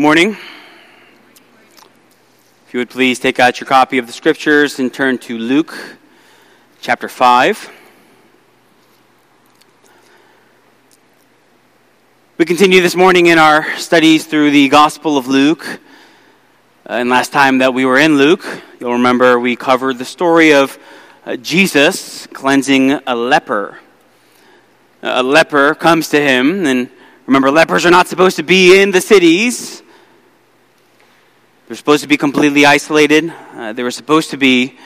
morning. If you would please take out your copy of the scriptures and turn to Luke chapter 5. We continue this morning in our studies through the Gospel of Luke. Uh, and last time that we were in Luke, you'll remember we covered the story of uh, Jesus cleansing a leper. A leper comes to him, and remember, lepers are not supposed to be in the cities. They're supposed to be completely isolated. Uh, they were supposed to be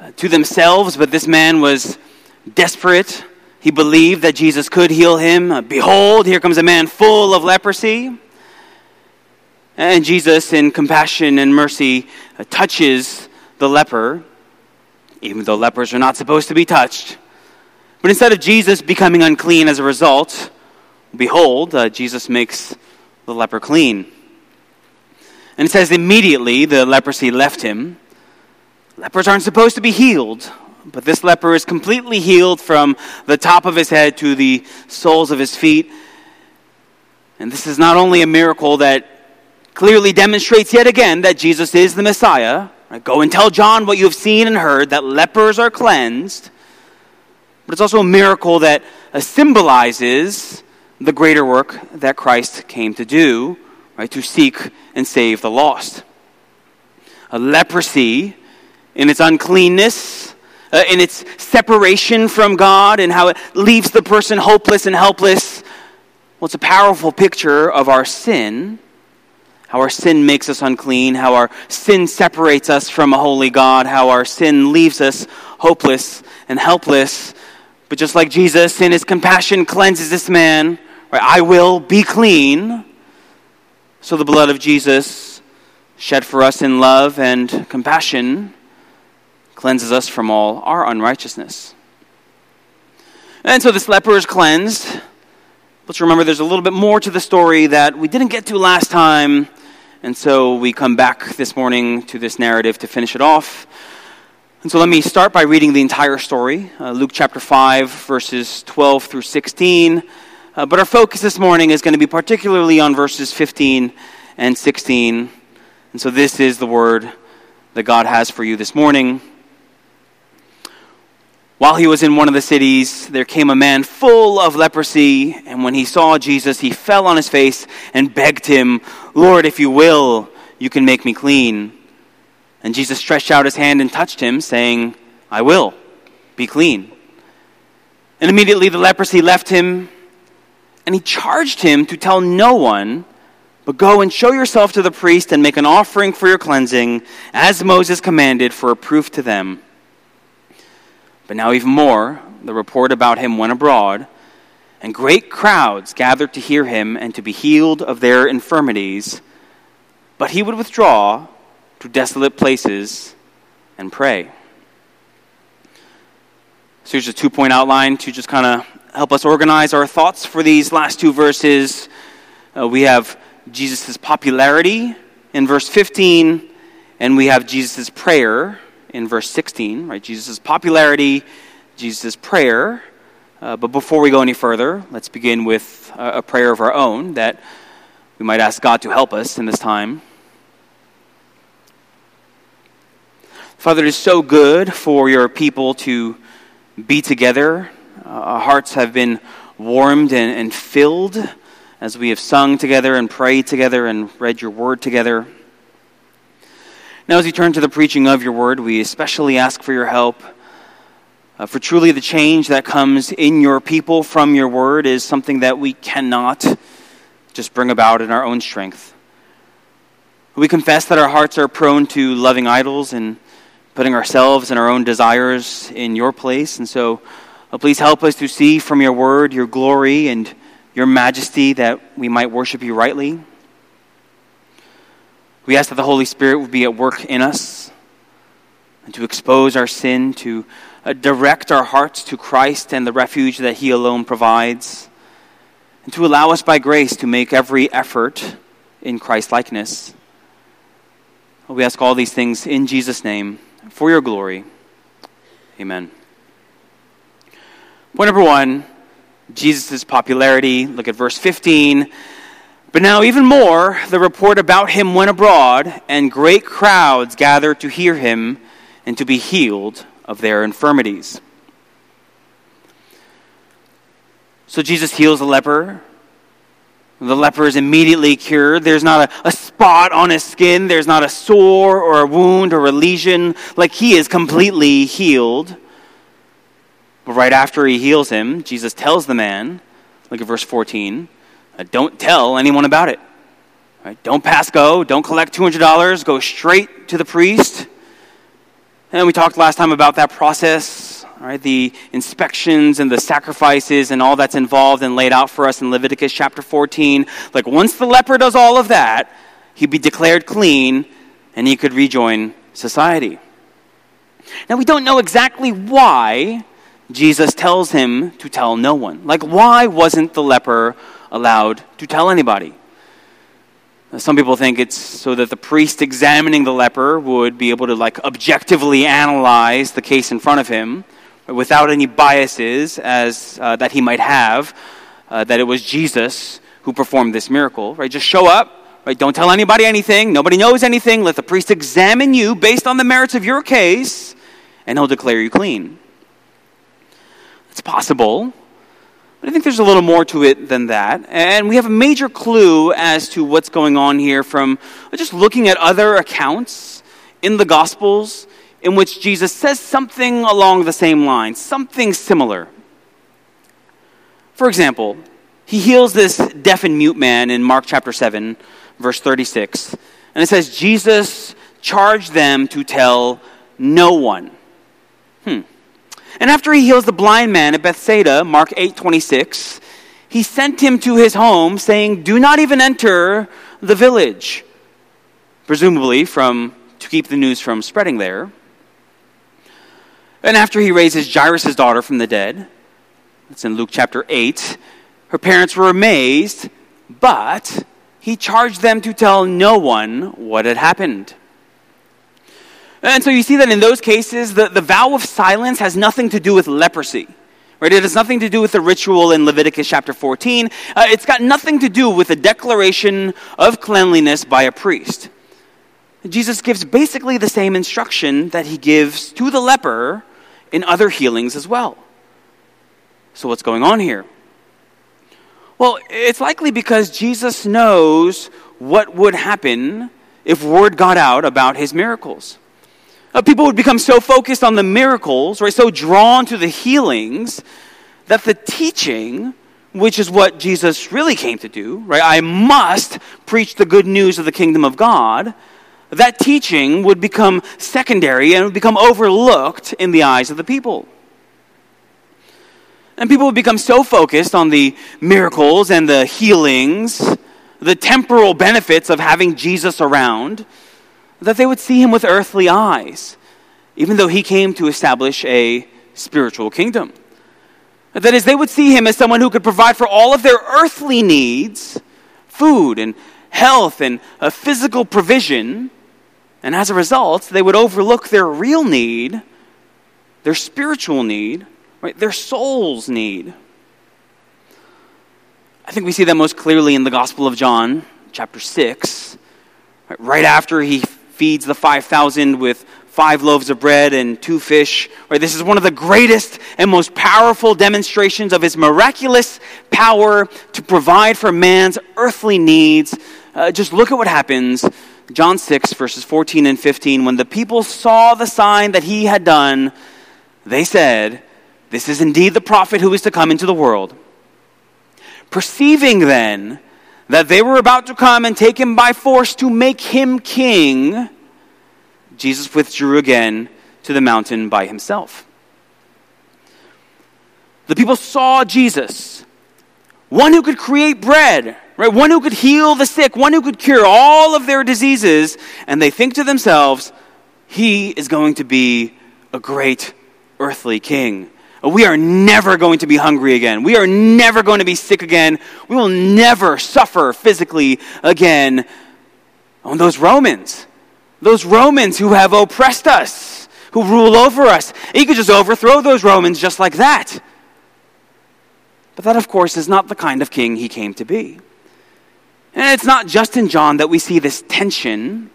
uh, to themselves, but this man was desperate. He believed that Jesus could heal him. Uh, Behold, here comes a man full of leprosy. And Jesus, in compassion and mercy, uh, touches the leper, even though lepers are not supposed to be touched. But instead of Jesus becoming unclean as a result, behold, uh, Jesus makes the leper clean. And it says, immediately the leprosy left him. Lepers aren't supposed to be healed, but this leper is completely healed from the top of his head to the soles of his feet. And this is not only a miracle that clearly demonstrates yet again that Jesus is the Messiah. Right? Go and tell John what you have seen and heard that lepers are cleansed. But it's also a miracle that symbolizes the greater work that Christ came to do, right? To seek and save the lost. A leprosy in its uncleanness, uh, in its separation from God, and how it leaves the person hopeless and helpless. Well, it's a powerful picture of our sin, how our sin makes us unclean, how our sin separates us from a holy God, how our sin leaves us hopeless and helpless. But just like Jesus, in his compassion, cleanses this man, right, I will be clean. So the blood of Jesus, shed for us in love and compassion, cleanses us from all our unrighteousness. And so this leper is cleansed. Let's remember there's a little bit more to the story that we didn't get to last time. And so we come back this morning to this narrative to finish it off. And so let me start by reading the entire story uh, Luke chapter 5, verses 12 through 16. Uh, but our focus this morning is going to be particularly on verses 15 and 16. And so this is the word that God has for you this morning. While he was in one of the cities, there came a man full of leprosy, and when he saw Jesus, he fell on his face and begged him, Lord, if you will, you can make me clean. And Jesus stretched out his hand and touched him, saying, I will, be clean. And immediately the leprosy left him and he charged him to tell no one, but go and show yourself to the priest and make an offering for your cleansing, as Moses commanded, for a proof to them. But now, even more, the report about him went abroad, and great crowds gathered to hear him and to be healed of their infirmities. But he would withdraw to desolate places and pray. So here's a two point outline to just kind of help us organize our thoughts for these last two verses. Uh, we have Jesus' popularity in verse 15, and we have Jesus' prayer in verse 16, right? Jesus' popularity, Jesus' prayer. Uh, but before we go any further, let's begin with a, a prayer of our own that we might ask God to help us in this time. Father, it is so good for your people to be together our hearts have been warmed and, and filled as we have sung together and prayed together and read your word together. Now, as we turn to the preaching of your word, we especially ask for your help. Uh, for truly, the change that comes in your people from your word is something that we cannot just bring about in our own strength. We confess that our hearts are prone to loving idols and putting ourselves and our own desires in your place. And so, Oh, please help us to see from your word your glory and your majesty that we might worship you rightly. We ask that the Holy Spirit would be at work in us and to expose our sin, to uh, direct our hearts to Christ and the refuge that He alone provides, and to allow us by grace to make every effort in Christ likeness. We ask all these things in Jesus' name for your glory. Amen. Point number one Jesus' popularity. Look at verse 15. But now, even more, the report about him went abroad, and great crowds gathered to hear him and to be healed of their infirmities. So Jesus heals the leper. The leper is immediately cured. There's not a, a, spot on his skin, there's not a sore or a wound or a lesion. Like he is completely healed. But right after he heals him, Jesus tells the man, look at verse 14, uh, don't tell anyone about it. Right? Don't pass go. Don't collect $200. Go straight to the priest. And we talked last time about that process, right? the inspections and the sacrifices and all that's involved and laid out for us in Leviticus chapter 14. Like once the leper does all of that, he'd be declared clean and he could rejoin society. Now, we don't know exactly why Jesus tells him to tell no one. Like, why wasn't the leper allowed to tell anybody. Some people think it's so that the priest examining the leper would be able to like objectively analyze the case in front of him without any biases as uh, that he might have uh, that it was Jesus who performed this miracle, right? Just show up, right? Don't tell anybody anything. Nobody knows anything. Let the priest examine you based on the merits of your case and he'll declare you clean. It's possible but I think there's a little more to it than that. And we have a major clue as to what's going on here from just looking at other accounts in the Gospels in which Jesus says something along the same lines, something similar. For example, he heals this deaf and mute man in Mark chapter 7, verse 36. And it says, Jesus charged them to tell no one. Hmm. And after he heals the blind man at Bethsaida, Mark 8 26, he sent him to his home, saying, Do not even enter the village. Presumably from to keep the news from spreading there. And after he raises Jairus' daughter from the dead, it's in Luke chapter 8, her parents were amazed, but he charged them to tell no one what had happened. And so you see that in those cases, the, the vow of silence has nothing to do with leprosy. Right? It has nothing to do with the ritual in Leviticus chapter 14. Uh, it's got nothing to do with a declaration of cleanliness by a priest. Jesus gives basically the same instruction that he gives to the leper in other healings as well. So, what's going on here? Well, it's likely because Jesus knows what would happen if word got out about his miracles. Uh, people would become so focused on the miracles, right, so drawn to the healings, that the teaching, which is what Jesus really came to do, right, I must preach the good news of the kingdom of God, that teaching would become secondary and would become overlooked in the eyes of the people. And people would become so focused on the miracles and the healings, the temporal benefits of having Jesus around, that they would see him with earthly eyes, even though he came to establish a spiritual kingdom. That is, they would see him as someone who could provide for all of their earthly needs food and health and a physical provision. And as a result, they would overlook their real need, their spiritual need, right, their soul's need. I think we see that most clearly in the Gospel of John, chapter 6. Right after he feeds the 5,000 with five loaves of bread and two fish. Right? This is one of the greatest and most powerful demonstrations of his miraculous power to provide for man's earthly needs. Uh, just look at what happens. John 6, verses 14 and 15. When the people saw the sign that he had done, they said, This is indeed the prophet who is to come into the world. Perceiving then that they were about to come and take him by force to make him king, Jesus withdrew again to the mountain by himself. The people saw Jesus, one who could create bread, right? One who could heal the sick, one who could cure all of their diseases, and they think to themselves, he is going to be a great earthly king. We are never going to be hungry again. We are never going to be sick again. We will never suffer physically again. Oh, On those Romans, those Romans who have oppressed us, who rule over us. He could just overthrow those Romans just like that. But that, of course, is not the kind of king he came to be. And it's not just in John that we see this tension,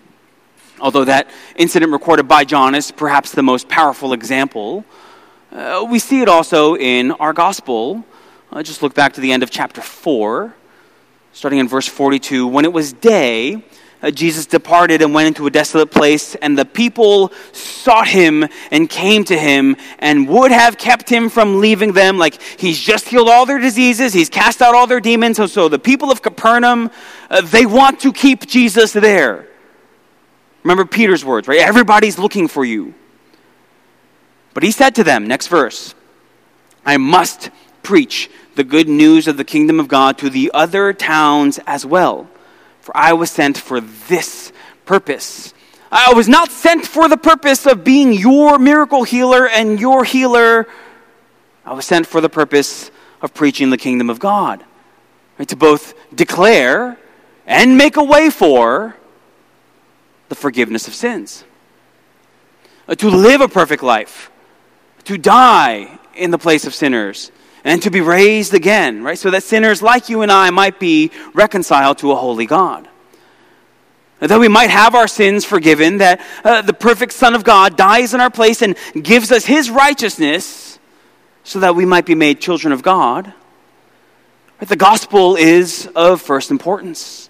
although that incident recorded by John is perhaps the most powerful example. Uh, we see it also in our gospel. Uh, just look back to the end of chapter 4, starting in verse 42. When it was day, uh, Jesus departed and went into a desolate place, and the people sought him and came to him and would have kept him from leaving them. Like he's just healed all their diseases, he's cast out all their demons. So, so the people of Capernaum, uh, they want to keep Jesus there. Remember Peter's words, right? Everybody's looking for you. But he said to them, next verse, I must preach the good news of the kingdom of God to the other towns as well for I was sent for this purpose. I was not sent for the purpose of being your miracle healer and your healer. I was sent for the purpose of preaching the kingdom of God. Right? To both declare and make a way for the forgiveness of sins. Uh, to live a perfect life. To die in the place of sinners and to be raised again, right? So that sinners like you and I might be reconciled to a holy God. That we might have our sins forgiven, that uh, the perfect Son of God dies in our place and gives us his righteousness so that we might be made children of God. Right? The gospel is of first importance.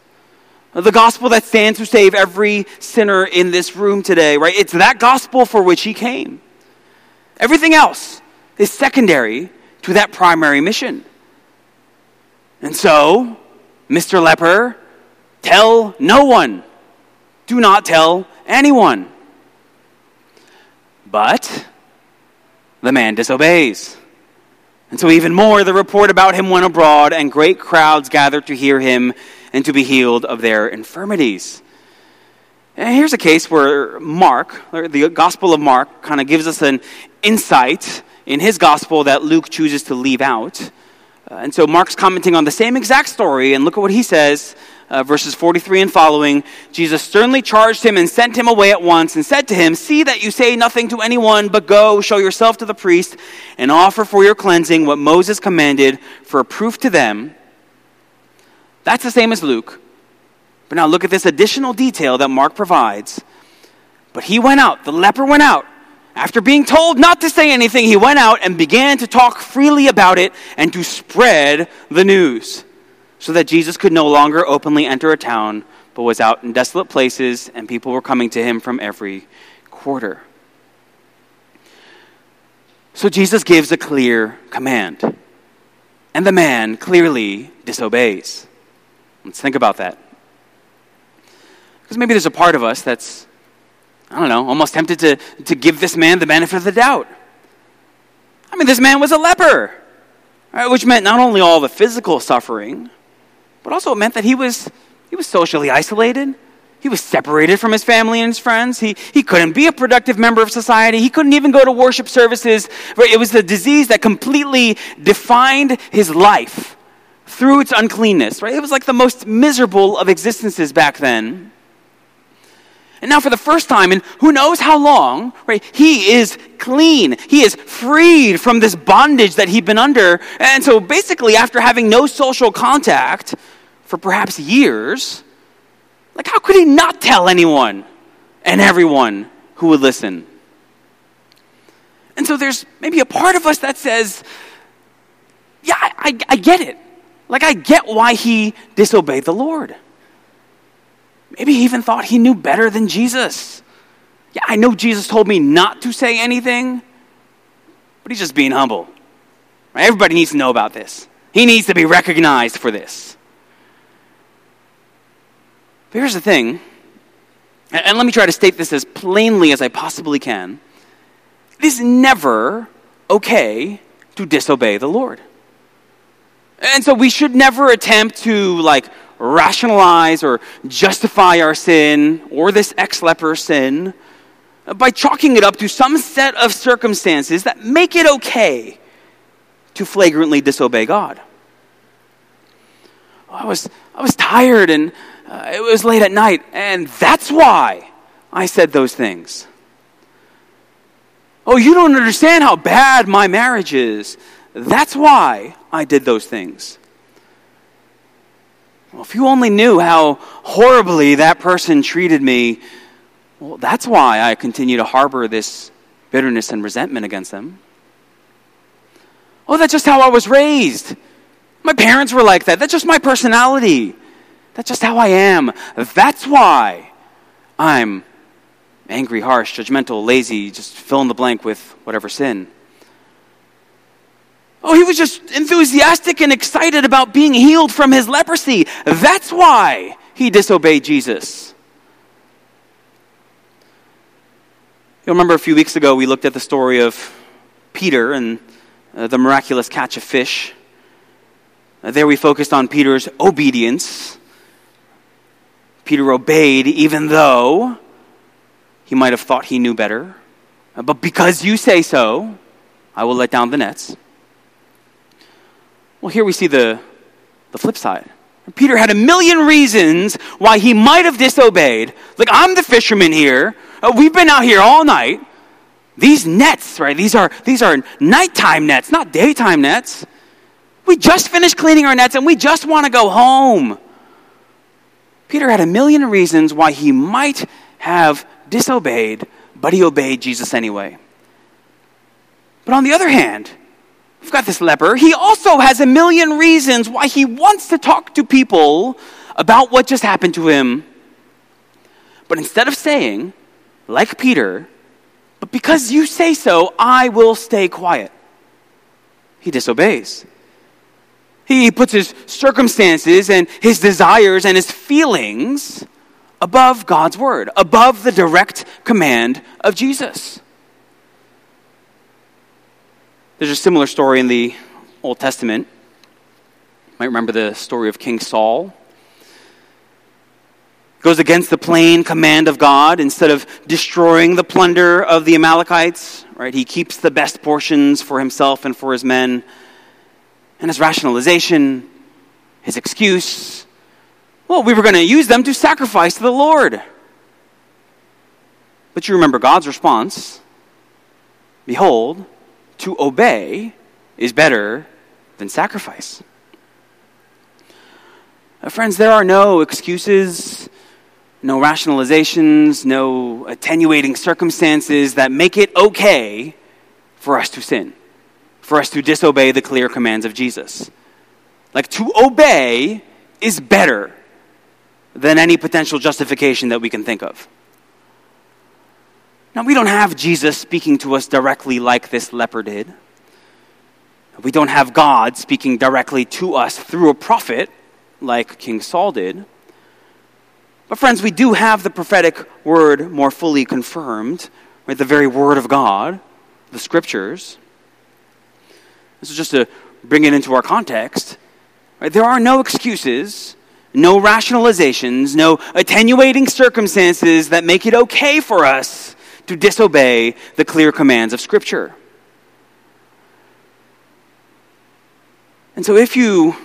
The gospel that stands to save every sinner in this room today, right? It's that gospel for which he came. Everything else is secondary to that primary mission. And so, Mr. Leper, tell no one. Do not tell anyone. But the man disobeys. And so, even more, the report about him went abroad, and great crowds gathered to hear him and to be healed of their infirmities. And here's a case where Mark, the Gospel of Mark, kind of gives us an insight in his gospel that Luke chooses to leave out. Uh, and so Mark's commenting on the same exact story, and look at what he says, uh, verses 43 and following. Jesus sternly charged him and sent him away at once, and said to him, See that you say nothing to anyone, but go, show yourself to the priest, and offer for your cleansing what Moses commanded for a proof to them. That's the same as Luke. But now look at this additional detail that Mark provides. But he went out, the leper went out after being told not to say anything, he went out and began to talk freely about it and to spread the news so that Jesus could no longer openly enter a town, but was out in desolate places, and people were coming to him from every quarter. So Jesus gives a clear command, and the man clearly disobeys. Let's think about that. Because maybe there's a part of us that's I don't know, almost tempted to, to give this man the benefit of the doubt. I mean, this man was a leper, right, which meant not only all the physical suffering, but also it meant that he was, he was socially isolated. He was separated from his family and his friends. He, he couldn't be a productive member of society. He couldn't even go to worship services. It was a disease that completely defined his life through its uncleanness. Right? It was like the most miserable of existences back then. And now, for the first time in who knows how long, right, he is clean. He is freed from this bondage that he'd been under. And so, basically, after having no social contact for perhaps years, like, how could he not tell anyone and everyone who would listen? And so, there's maybe a part of us that says, yeah, I, I, I get it. Like, I get why he disobeyed the Lord. Maybe he even thought he knew better than Jesus. Yeah, I know Jesus told me not to say anything, but he's just being humble. Right? Everybody needs to know about this. He needs to be recognized for this. But here's the thing, and let me try to state this as plainly as I possibly can. It is never okay to disobey the Lord. And so we should never attempt to like rationalize or justify our sin or this ex leper sin by chalking it up to some set of circumstances that make it okay to flagrantly disobey God. I was, I was tired and uh, it was late at night, and that's why I said those things. Oh, you don't understand how bad my marriage is. That's why I did those things. Well, if you only knew how horribly that person treated me, well, that's why I continue to harbor this bitterness and resentment against them. Oh, that's just how I was raised. My parents were like that. That's just my personality. That's just how I am. That's why I'm angry, harsh, judgmental, lazy, just fill in the blank with whatever sin. Oh, he was just enthusiastic and excited about being healed from his leprosy. That's why he disobeyed Jesus. You'll remember a few weeks ago we looked at the story of Peter and uh, the miraculous catch of fish. Uh, there we focused on Peter's obedience. Peter obeyed even though he might have thought he knew better. Uh, but because you say so, I will let down the nets. Well, here we see the, the flip side. Peter had a million reasons why he might have disobeyed. Like, I'm the fisherman here. Uh, we've been out here all night. These nets, right? These are, these are nighttime nets, not daytime nets. We just finished cleaning our nets and we just want to go home. Peter had a million reasons why he might have disobeyed, but he obeyed Jesus anyway. But on the other hand, we've got this leper. He also has a million reasons why he wants to talk to people about what just happened to him. But instead of saying, like Peter, but because you say so, I will stay quiet, he disobeys. He puts his circumstances and his desires and his feelings above God's word, above the direct command of Jesus. There's a similar story in the Old Testament. You might remember the story of King Saul. Goes against the plain command of God. Instead of destroying the plunder of the Amalekites, right, he keeps the best portions for himself and for his men. And his rationalization, his excuse, well, we were going to use them to sacrifice to the Lord. But you remember God's response Behold, to obey is better than sacrifice. Uh, friends, there are no excuses, no rationalizations, no attenuating circumstances that make it okay for us to sin, for us to disobey the clear commands of Jesus. Like to obey is better than any potential justification that we can think of. Now, we don't have Jesus speaking to us directly like this leper did. We don't have God speaking directly to us through a prophet like King Saul did. But, friends, we do have the prophetic word more fully confirmed? The very word of God, the scriptures. This is just to bring it into our context. Right? There are no excuses, no rationalizations, no attenuating circumstances that make it okay for us to disobey the clear commands of Scripture. And so, if you,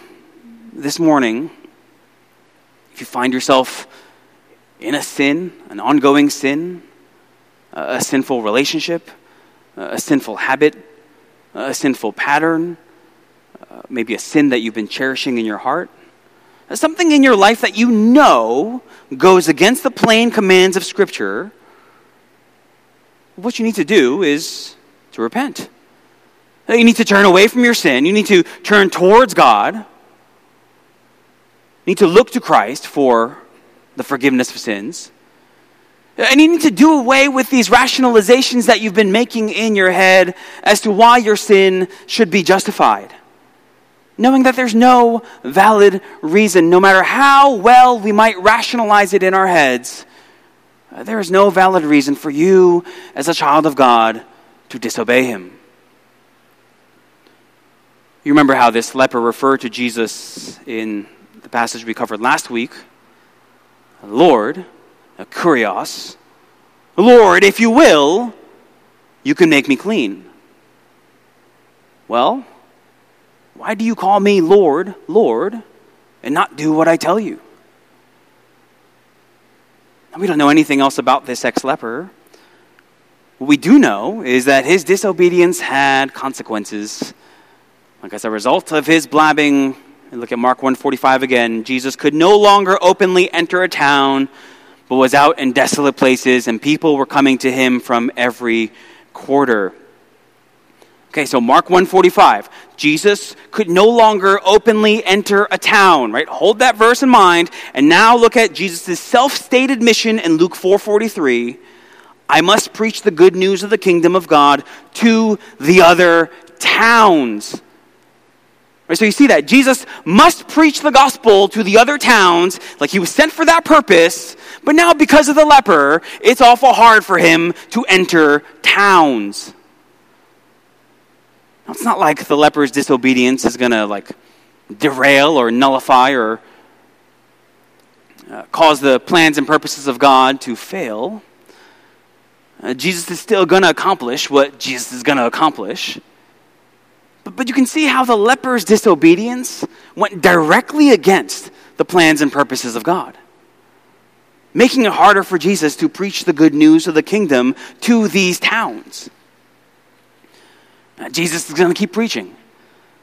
this morning, if you find yourself in a sin, an ongoing sin, a sinful relationship, a sinful habit, a sinful pattern, uh, maybe a sin that you've been cherishing in your heart, something in your life that you know goes against the plain commands of Scripture, what you need to do is to repent. You need to turn away from your sin. You need to turn towards God. You need to look to Christ for the forgiveness of sins. And you need to do away with these rationalizations that you've been making in your head as to why your sin should be justified. Knowing that there's no valid reason, no matter how well we might rationalize it in our heads, Uh, there is no valid reason for you, as a child of God, to disobey him. You remember how this leper referred to Jesus in the passage we covered last week Lord, uh, a kurios, Lord, if you will, you can make me clean. Well, why do you call me Lord, Lord, and not do what I tell you? We don't know anything else about this ex leper. What we do know is that his disobedience had consequences. Like as a result of his blabbing, And look at Mark 145 again. Jesus could no longer openly enter a town, but was out in desolate places, and people were coming to him from every quarter. Okay, so Mark 145. Jesus could no longer openly enter a town, right? Hold that verse in mind. And now look at Jesus' self-stated mission in Luke 4:43. I must preach the good news of the kingdom of God to the other towns. Right, so you see that Jesus must preach the gospel to the other towns, like he was sent for that purpose, but now because of the leper, it's awful hard for him to enter towns. Now, it's not like the leper's disobedience is going to like derail or nullify or uh, cause the plans and purposes of God to fail. Uh, Jesus is still going to accomplish what Jesus is going to accomplish. But, but you can see how the leper's disobedience went directly against the plans and purposes of God, making it harder for Jesus to preach the good news of the kingdom to these towns. Jesus is going to keep preaching.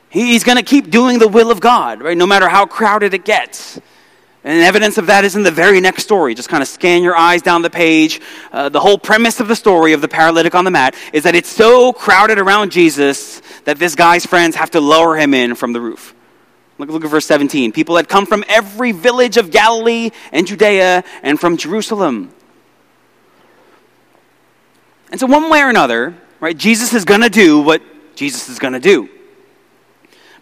He's going to keep doing the will of God, right? No matter how crowded it gets. And evidence of that is in the very next story. Just kind of scan your eyes down the page. Uh, the whole premise of the story of the paralytic on the mat is that it's so crowded around Jesus that this guy's friends have to lower him in from the roof. Look, look at verse 17. People had come from every village of Galilee and Judea and from Jerusalem. And so, one way or another, right, Jesus is going to do what Jesus is going to do.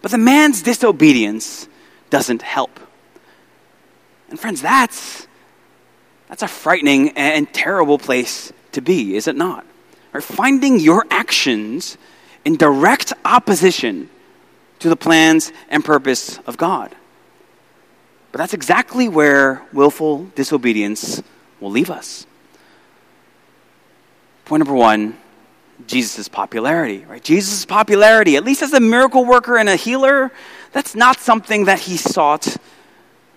But the man's disobedience doesn't help. And friends, that's, that's a frightening and terrible place to be, is it not? Right? Finding your actions in direct opposition to the plans and purpose of God. But that's exactly where willful disobedience will leave us. Point number one Jesus' popularity, right? Jesus' popularity, at least as a miracle worker and a healer, that's not something that he sought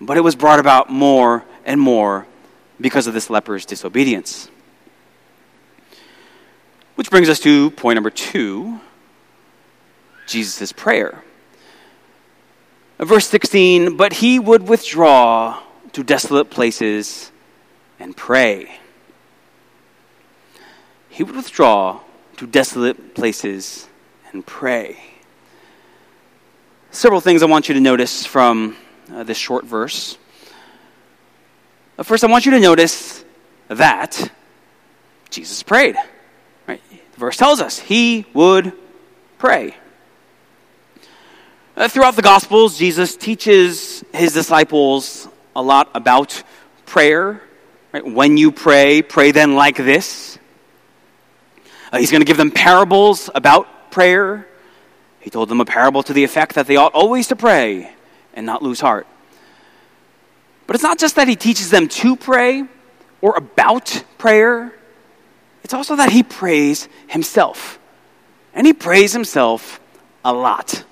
but it was brought about more and more because of this leper's disobedience. Which brings us to point number two Jesus' prayer. Verse 16, but he would withdraw to desolate places and pray. He would withdraw to desolate places and pray. Several things I want you to notice from uh, this short verse. First, I want you to notice that Jesus prayed. Right? The verse tells us he would pray. Uh, throughout the Gospels, Jesus teaches his disciples a lot about prayer. Right? When you pray, pray then like this. Uh, he's going to give them parables about prayer. He told them a parable to the effect that they ought always to pray and not lose heart. But it's not just that he teaches them to pray or about prayer, it's also that he prays himself. And he prays himself a lot.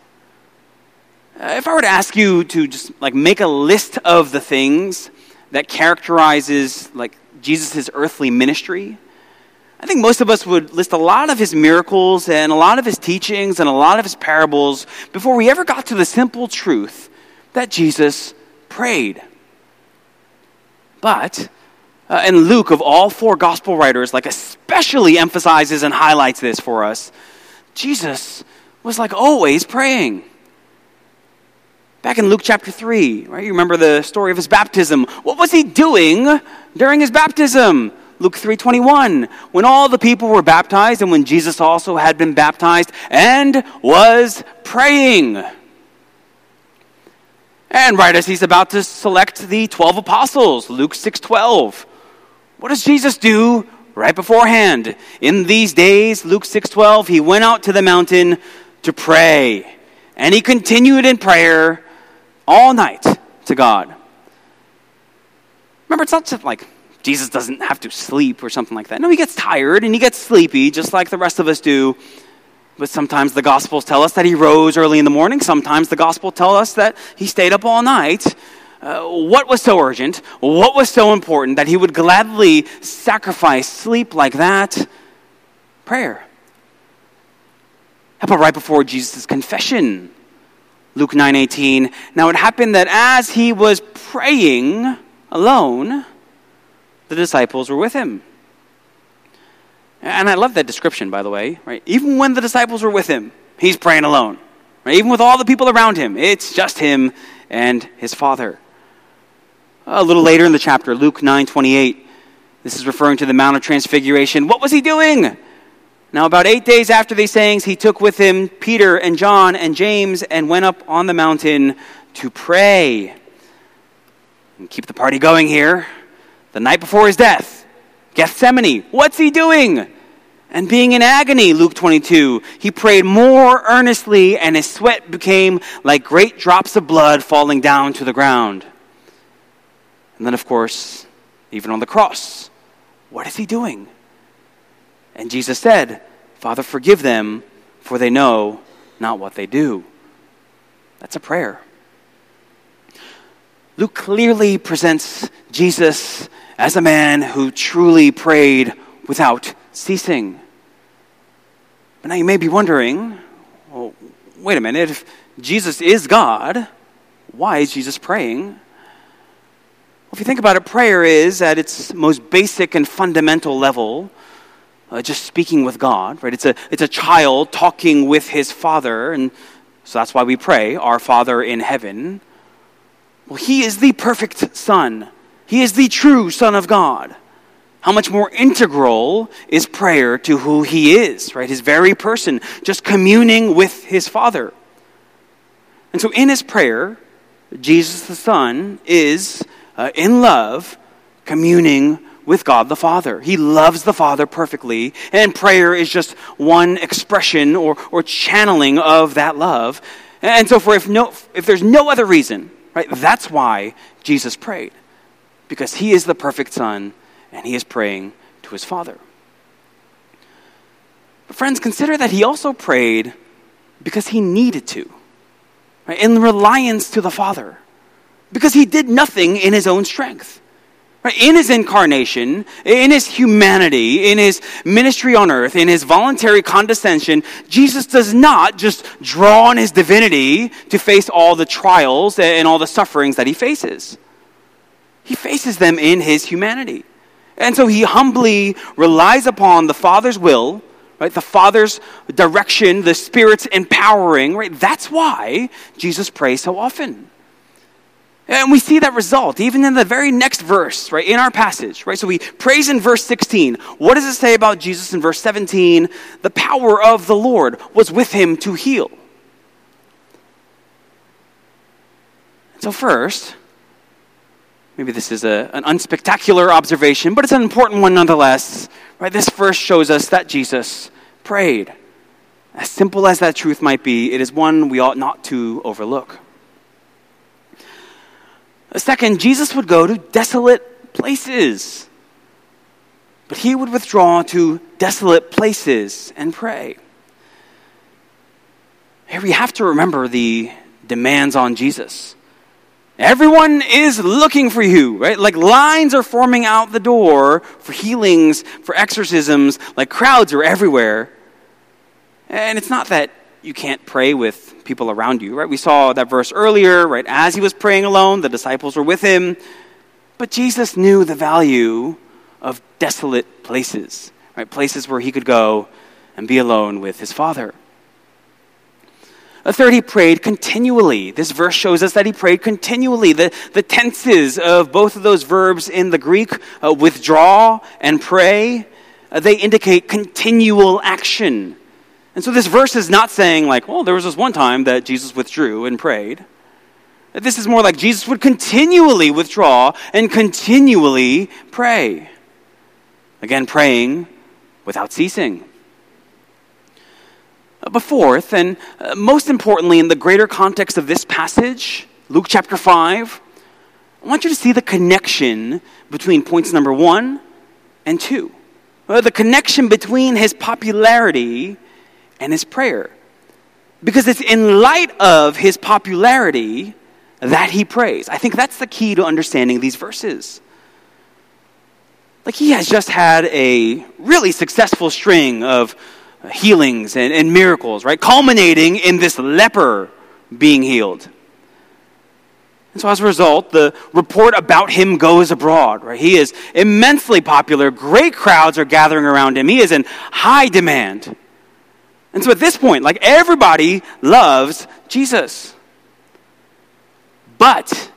Uh, if I were to ask you to just like make a list of the things that characterizes like Jesus' earthly ministry, I think most of us would list a lot of his miracles and a lot of his teachings and a lot of his parables before we ever got to the simple truth that Jesus prayed. But, uh, and Luke, of all four gospel writers, like especially emphasizes and highlights this for us, Jesus was like always praying. Back in Luke chapter 3, right? You remember the story of his baptism. What was he doing during his baptism? Luke 3:21 when all the people were baptized and when Jesus also had been baptized and was praying and right as he's about to select the 12 apostles, Luke 6:12. What does Jesus do right beforehand? In these days, Luke 6:12, he went out to the mountain to pray. And he continued in prayer all night to God. Remember, it's not just like Jesus doesn't have to sleep or something like that. No, he gets tired and he gets sleepy, just like the rest of us do. But sometimes the Gospels tell us that he rose early in the morning. Sometimes the Gospel tell us that he stayed up all night. Uh, what was so urgent? What was so important that he would gladly sacrifice sleep like that? Prayer. How about right before Jesus' confession? Luke 9:18. Now it happened that as he was praying alone, the disciples were with him. And I love that description, by the way, right? Even when the disciples were with him, he's praying alone. Right? Even with all the people around him, it's just him and his Father. A little later in the chapter, Luke 9:28, this is referring to the Mount of Transfiguration. What was he doing? Now, about eight days after these sayings, he took with him Peter and John and James and went up on the mountain to pray. And keep the party going here. The night before his death, Gethsemane. What's he doing? And being in agony, Luke 22, he prayed more earnestly, and his sweat became like great drops of blood falling down to the ground. And then, of course, even on the cross, what is he doing? And Jesus said, Father, forgive them, for they know not what they do. That's a prayer. Luke clearly presents Jesus as a man who truly prayed without ceasing. But now you may be wondering well, wait a minute, if Jesus is God, why is Jesus praying? Well, if you think about it, prayer is, at its most basic and fundamental level, uh, just speaking with God, right? It's a, it's a child talking with his father, and so that's why we pray, Our Father in heaven. Well, he is the perfect Son, he is the true Son of God how much more integral is prayer to who he is, right? His very person, just communing with his Father. And so in his prayer, Jesus the Son is uh, in love communing with God the Father. He loves the Father perfectly, and prayer is just one expression or, or channeling of that love. And so, for if, no, if there's no other reason, right, that's why Jesus prayed, because he is the perfect Son and he is praying to his Father. But, friends, consider that he also prayed because he needed to, right? in reliance to the Father, because he did nothing in his own strength. In his incarnation, in his humanity, in his ministry on earth, in his voluntary condescension, Jesus does not just draw on his divinity to face all the trials and all the sufferings that he faces. He faces them in his humanity. And so he humbly relies upon the Father's will, right? The Father's direction, the Spirit's empowering, right? That's why Jesus prays so often. And we see that result even in the very next verse, right, in our passage, right? So we praise in verse 16. What does it say about Jesus in verse 17? The power of the Lord was with him to heal. So, first, Maybe this is a, an unspectacular observation, but it's an important one nonetheless. Right? This verse shows us that Jesus prayed. As simple as that truth might be, it is one we ought not to overlook. Second, Jesus would go to desolate places, but he would withdraw to desolate places and pray. Here we have to remember the demands on Jesus. Everyone is looking for you, right? Like lines are forming out the door for healings, for exorcisms, like crowds are everywhere. And it's not that you can't pray with people around you, right? We saw that verse earlier, right? As he was praying alone, the disciples were with him. But Jesus knew the value of desolate places, right? Places where he could go and be alone with his Father. A third, he prayed continually. This verse shows us that he prayed continually. The, the tenses of both of those verbs in the Greek, uh, withdraw and pray, uh, they indicate continual action. And so this verse is not saying, like, well, there was this one time that Jesus withdrew and prayed. This is more like Jesus would continually withdraw and continually pray. Again, praying without ceasing. But fourth, and uh, most importantly, in the greater context of this passage, Luke chapter 5, I want you to see the connection between points number one and two. Uh, the connection between his popularity and his prayer. Because it's in light of his popularity that he prays. I think that's the key to understanding these verses. Like he has just had a really successful string of healings and, and miracles, right? Culminating in this leper being healed. And so as a result, the report about him goes abroad, right? He is immensely popular. Great crowds are gathering around him. He is in high demand. And so at this point, like everybody loves Jesus. But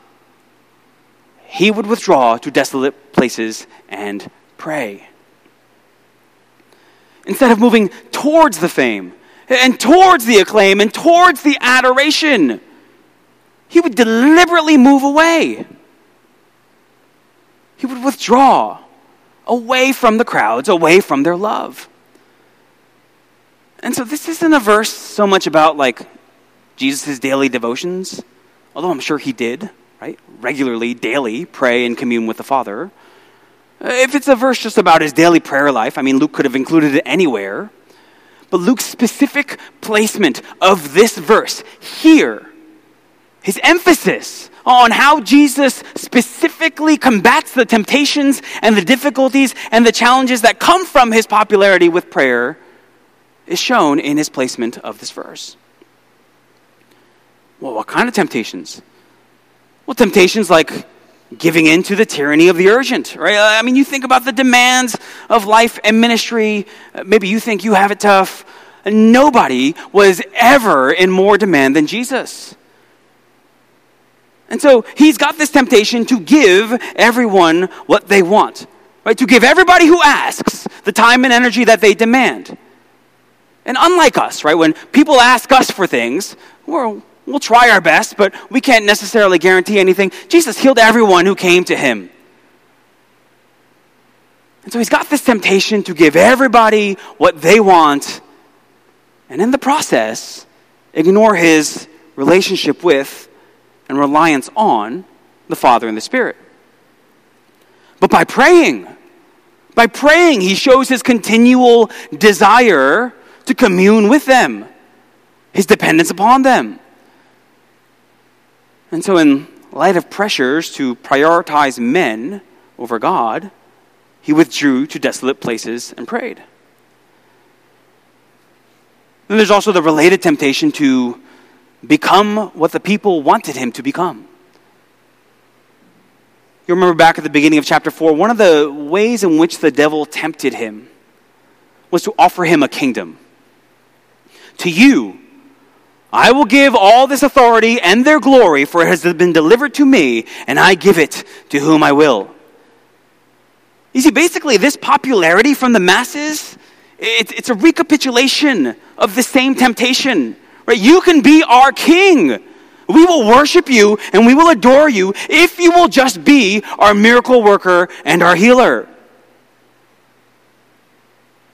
he would withdraw to desolate places and pray. Instead of moving towards the fame and towards the acclaim and towards the adoration, he would deliberately move away. He would withdraw away from the crowds, away from their love. And so this isn't a verse so much about like Jesus' daily devotions, although I'm sure he did, right? Regularly, daily, pray and commune with the Father. If it's a verse just about his daily prayer life, I mean, Luke could have included it anywhere. But Luke's specific placement of this verse here his emphasis on how Jesus specifically combats the temptations and the difficulties and the challenges that come from his popularity with prayer is shown in his placement of this verse. Well, what kind of temptations? Well, temptations like giving in to the tyranny of the urgent, right? I mean, you think about the demands of life and ministry. Maybe you think you have it tough. Nobody was ever in more demand than Jesus. And so he's got this temptation to give everyone what they want, right? To give everybody who asks the time and energy that they demand. And unlike us, right, when people ask us for things, we'll, we'll try our best, but we can't necessarily guarantee anything. Jesus healed everyone who came to him. And so he's got this temptation to give everybody what they want, and in the process, ignore his relationship with and reliance on the Father and the Spirit. But by praying, by praying, he shows his continual desire to commune with them, his dependence upon them. And so, in light of pressures to prioritize men over God, he withdrew to desolate places and prayed. Then there's also the related temptation to become what the people wanted him to become. You remember back at the beginning of chapter 4, one of the ways in which the devil tempted him was to offer him a kingdom. To you, I will give all this authority and their glory, for it has been delivered to me, and I give it to whom I will. You see, basically, this popularity from the masses, it's a recapitulation of the same temptation Right? You can be our king. We will worship you and we will adore you if you will just be our miracle worker and our healer.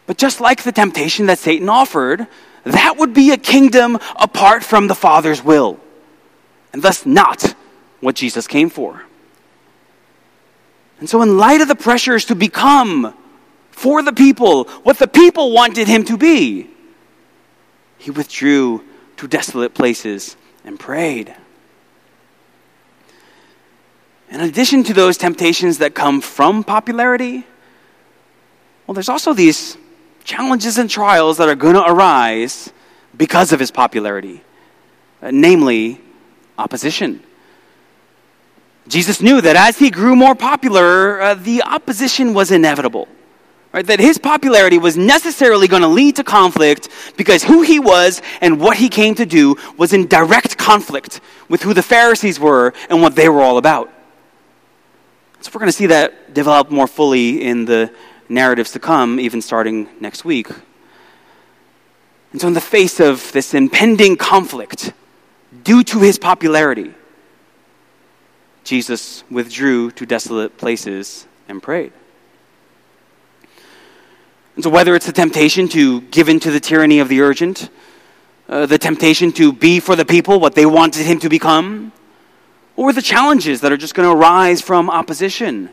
But just like the temptation that Satan offered, that would be a kingdom apart from the Father's will, and thus not what Jesus came for. And so, in light of the pressures to become for the people what the people wanted him to be, he withdrew to desolate places and prayed. In addition to those temptations that come from popularity, well, there's also these challenges and trials that are going to arise because of his popularity, uh, namely opposition. Jesus knew that as he grew more popular, uh, the opposition was inevitable. Right, that his popularity was necessarily going to lead to conflict because who he was and what he came to do was in direct conflict with who the Pharisees were and what they were all about. So we're going to see that develop more fully in the narratives to come, even starting next week. And so, in the face of this impending conflict due to his popularity, Jesus withdrew to desolate places and prayed. And so, whether it's the temptation to give in to the tyranny of the urgent, uh, the temptation to be for the people what they wanted him to become, or the challenges that are just going to arise from opposition,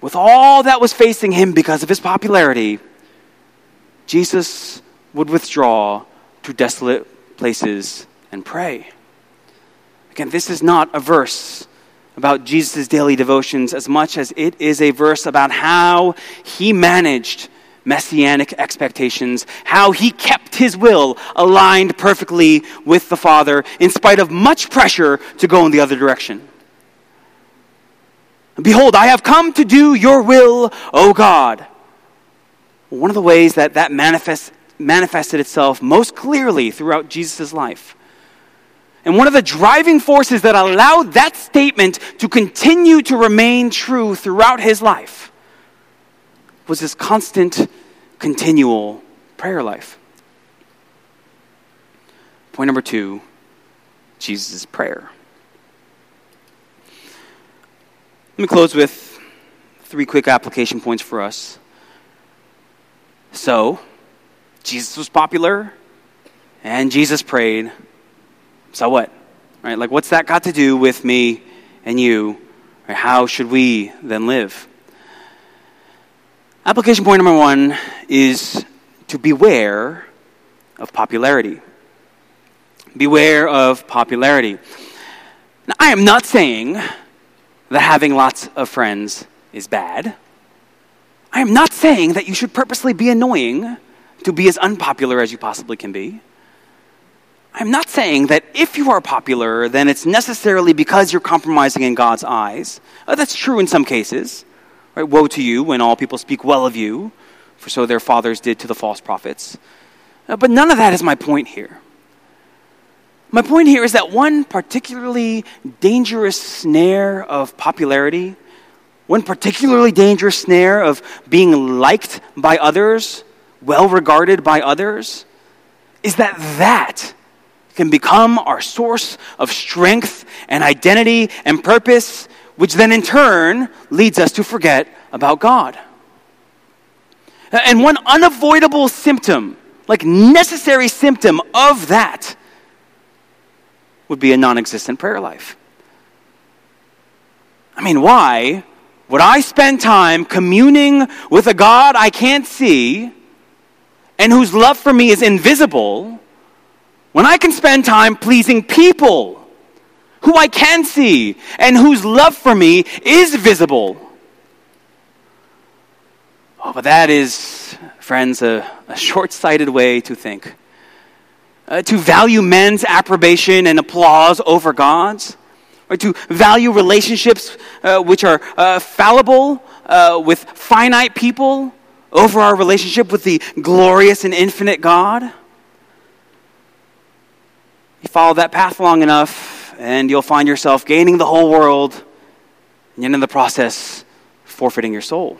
with all that was facing him because of his popularity, Jesus would withdraw to desolate places and pray. Again, this is not a verse about Jesus' daily devotions as much as it is a verse about how he managed messianic expectations, how he kept his will aligned perfectly with the Father in spite of much pressure to go in the other direction. Behold, I have come to do your will, O God. One of the ways that that manifest, manifested itself most clearly throughout Jesus' life. And one of the driving forces that allowed that statement to continue to remain true throughout his life was his constant, continual prayer life. Point number two Jesus' prayer. Let me close with three quick application points for us. So, Jesus was popular, and Jesus prayed. So what? Right? Like, what's that got to do with me and you? Right? How should we then live? Application point number one is to beware of popularity. Beware of popularity. Now, I am not saying that having lots of friends is bad. I am not saying that you should purposely be annoying to be as unpopular as you possibly can be. I'm not saying that if you are popular, then it's necessarily because you're compromising in God's eyes. Uh, that's true in some cases. Right? Woe to you when all people speak well of you, for so their fathers did to the false prophets. Uh, but none of that is my point here. My point here is that one particularly dangerous snare of popularity, one particularly dangerous snare of being liked by others, well regarded by others, is that that can become our source of strength and identity and purpose which then in turn leads us to forget about God. And one unavoidable symptom, like necessary symptom of that, would be a non existent prayer life. I mean, why would I spend time communing with a God I can't see and whose love for me is invisible when I can spend time pleasing people who I can see, and whose love for me is visible. Oh, but that is, friends, a, a short sighted way to think. Uh, to value men's approbation and applause over God's, or to value relationships uh, which are uh, fallible uh, with finite people over our relationship with the glorious and infinite God. You follow that path long enough, and you'll find yourself gaining the whole world, and in the process, forfeiting your soul.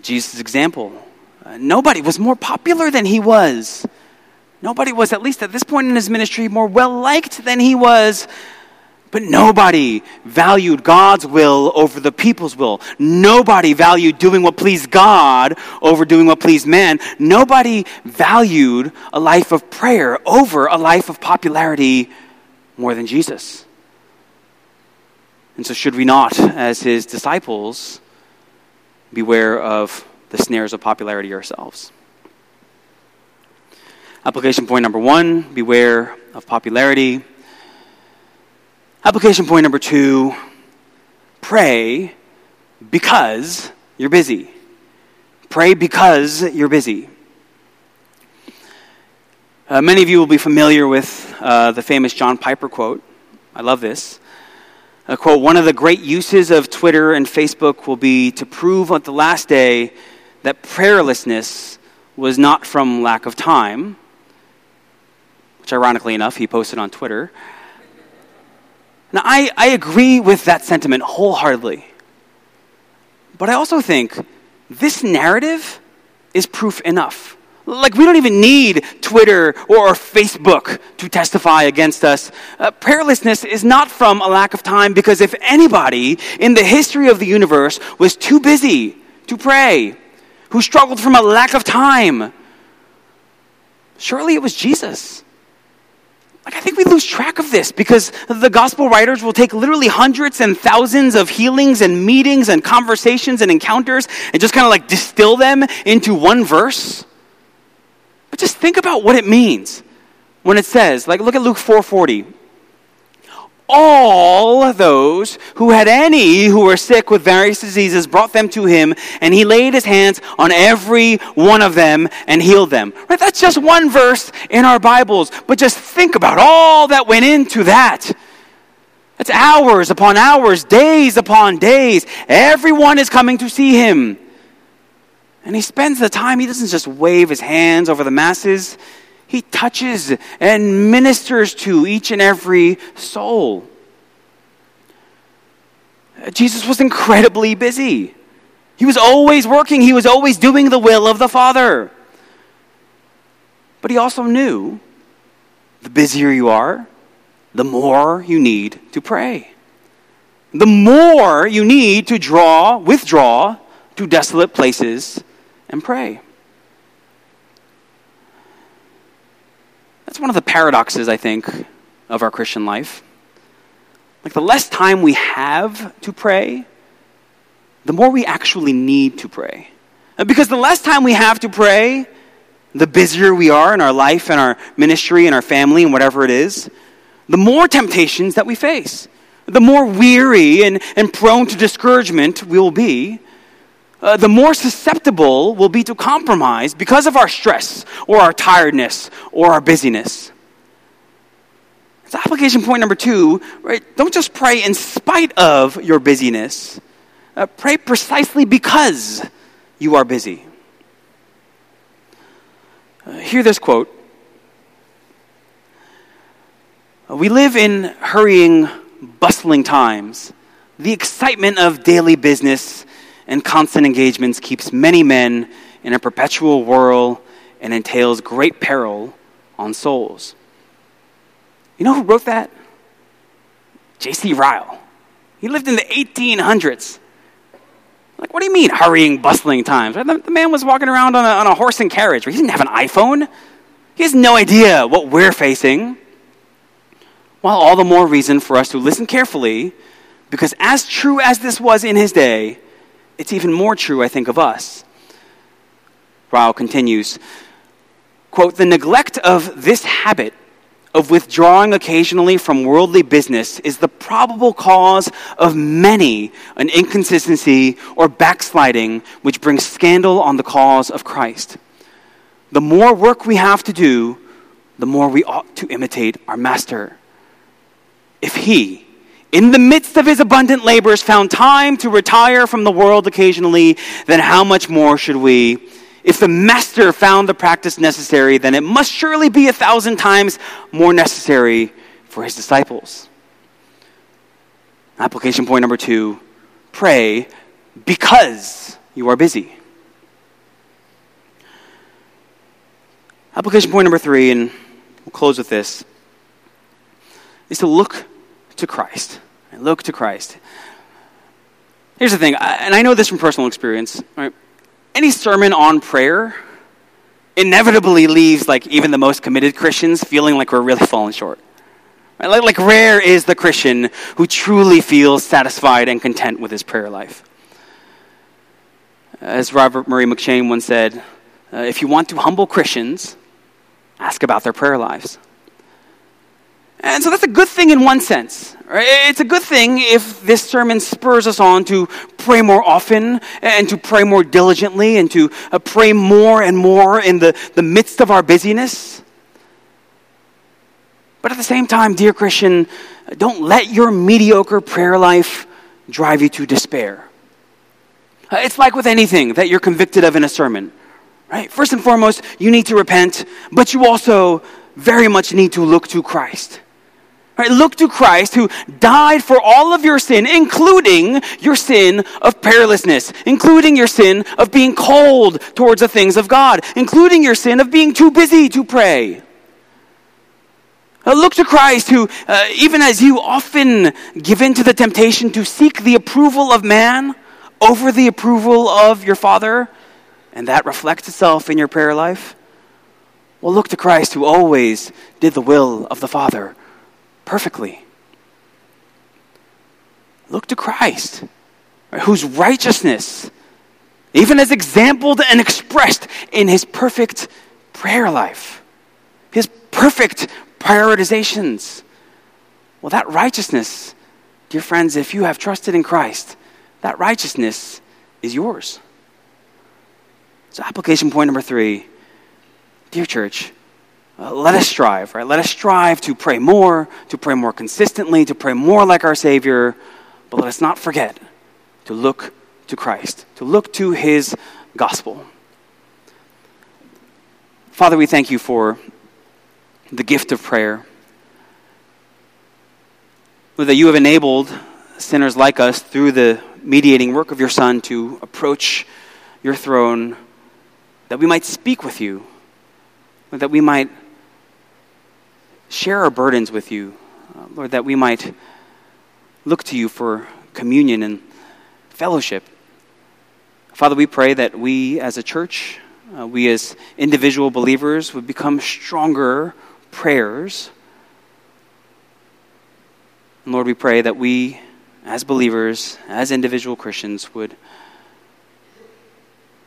Jesus' example. Nobody was more popular than he was. Nobody was, at least at this point in his ministry, more well liked than he was. But nobody valued God's will over the people's will. Nobody valued doing what pleased God over doing what pleased man. Nobody valued a life of prayer over a life of popularity more than Jesus. And so, should we not, as his disciples, beware of the snares of popularity ourselves? Application point number one beware of popularity. Application point number two pray because you're busy. Pray because you're busy. Uh, many of you will be familiar with uh, the famous John Piper quote. I love this. A quote One of the great uses of Twitter and Facebook will be to prove at the last day that prayerlessness was not from lack of time, which ironically enough, he posted on Twitter. Now, I, I agree with that sentiment wholeheartedly. But I also think this narrative is proof enough. Like, we don't even need Twitter or Facebook to testify against us. Uh, prayerlessness is not from a lack of time, because if anybody in the history of the universe was too busy to pray, who struggled from a lack of time, surely it was Jesus. Like, I think we lose track of this because the gospel writers will take literally hundreds and thousands of healings and meetings and conversations and encounters and just kind of like distill them into one verse. But just think about what it means when it says, like, look at Luke 4:40. All those who had any who were sick with various diseases, brought them to him, and he laid his hands on every one of them and healed them. Right? That's just one verse in our Bibles, but just think about all that went into that. That's hours upon hours, days upon days. Everyone is coming to see him. And he spends the time, he doesn't just wave his hands over the masses, he touches and ministers to each and every soul. Jesus was incredibly busy. He was always working, he was always doing the will of the Father. But he also knew the busier you are, the more you need to pray. The more you need to draw, withdraw to desolate places and pray. That's one of the paradoxes, I think, of our Christian life. Like, the less time we have to pray, the more we actually need to pray. Because the less time we have to pray, the busier we are in our life and our ministry and our family and whatever it is, the more temptations that we face, the more weary and, and prone to discouragement we will be, uh, the more susceptible we'll be to compromise because of our stress or our tiredness or our busyness. So, application point number two, right? Don't just pray in spite of your busyness. Uh, pray precisely because you are busy. Uh, hear this quote We live in hurrying, bustling times. The excitement of daily business and constant engagements keeps many men in a perpetual whirl and entails great peril on souls. You know who wrote that? J.C. Ryle. He lived in the 1800s. Like, what do you mean, hurrying, bustling times? The, the man was walking around on a, on a horse and carriage. He didn't have an iPhone. He has no idea what we're facing. Well, all the more reason for us to listen carefully, because as true as this was in his day, it's even more true, I think, of us. Ryle continues, quote, the neglect of this habit of withdrawing occasionally from worldly business is the probable cause of many an inconsistency or backsliding which brings scandal on the cause of Christ. The more work we have to do, the more we ought to imitate our Master. If he, in the midst of his abundant labors, found time to retire from the world occasionally, then how much more should we? If the master found the practice necessary, then it must surely be a thousand times more necessary for his disciples. Application point number two pray because you are busy. Application point number three, and we'll close with this, is to look to Christ. Look to Christ. Here's the thing, and I know this from personal experience. Right? Any sermon on prayer inevitably leaves like even the most committed Christians feeling like we're really falling short. Right? Like, like rare is the Christian who truly feels satisfied and content with his prayer life. As Robert Murray M'Cheyne once said, uh, if you want to humble Christians, ask about their prayer lives. And so that's a good thing in one sense. Right? It's a good thing if this sermon spurs us on to pray more often and to pray more diligently and to uh, pray more and more in the, the midst of our busyness. But at the same time, dear Christian, don't let your mediocre prayer life drive you to despair. Uh, it's like with anything that you're convicted of in a sermon. Right? First and foremost, you need to repent, but you also very much need to look to Christ. Right? Look to Christ who died for all of your sin, including your sin of prayerlessness, including your sin of being cold towards the things of God, including your sin of being too busy to pray. Uh, look to Christ who, uh, even as you often give in to the temptation to seek the approval of man over the approval of your Father, and that reflects itself in your prayer life, well, look to Christ who always did the will of the Father perfectly. Look to Christ, whose righteousness, even as exampled and expressed in his perfect prayer life, his perfect prioritizations. Well, that righteousness, dear friends, if you have trusted in Christ, that righteousness is yours. So, application point number three, dear church, uh, let us strive, right? Let us strive to pray more, to pray more consistently, to pray more like our Savior, but let us not forget to look to Christ, to look to His gospel. Father, we thank you for the gift of prayer. That you have enabled sinners like us through the mediating work of your Son to approach your throne, that we might speak with you, that we might share our burdens with you, uh, Lord, that we might look to you for communion and fellowship. Father, we pray that we as a church, uh, we as individual believers would become stronger prayers. And Lord, we pray that we as believers, as individual Christians, would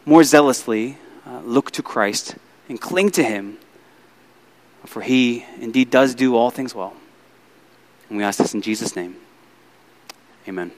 more zealously uh, look to Christ and cling to Him, for He indeed does do all things well. And we ask this in Jesus' name. Amen.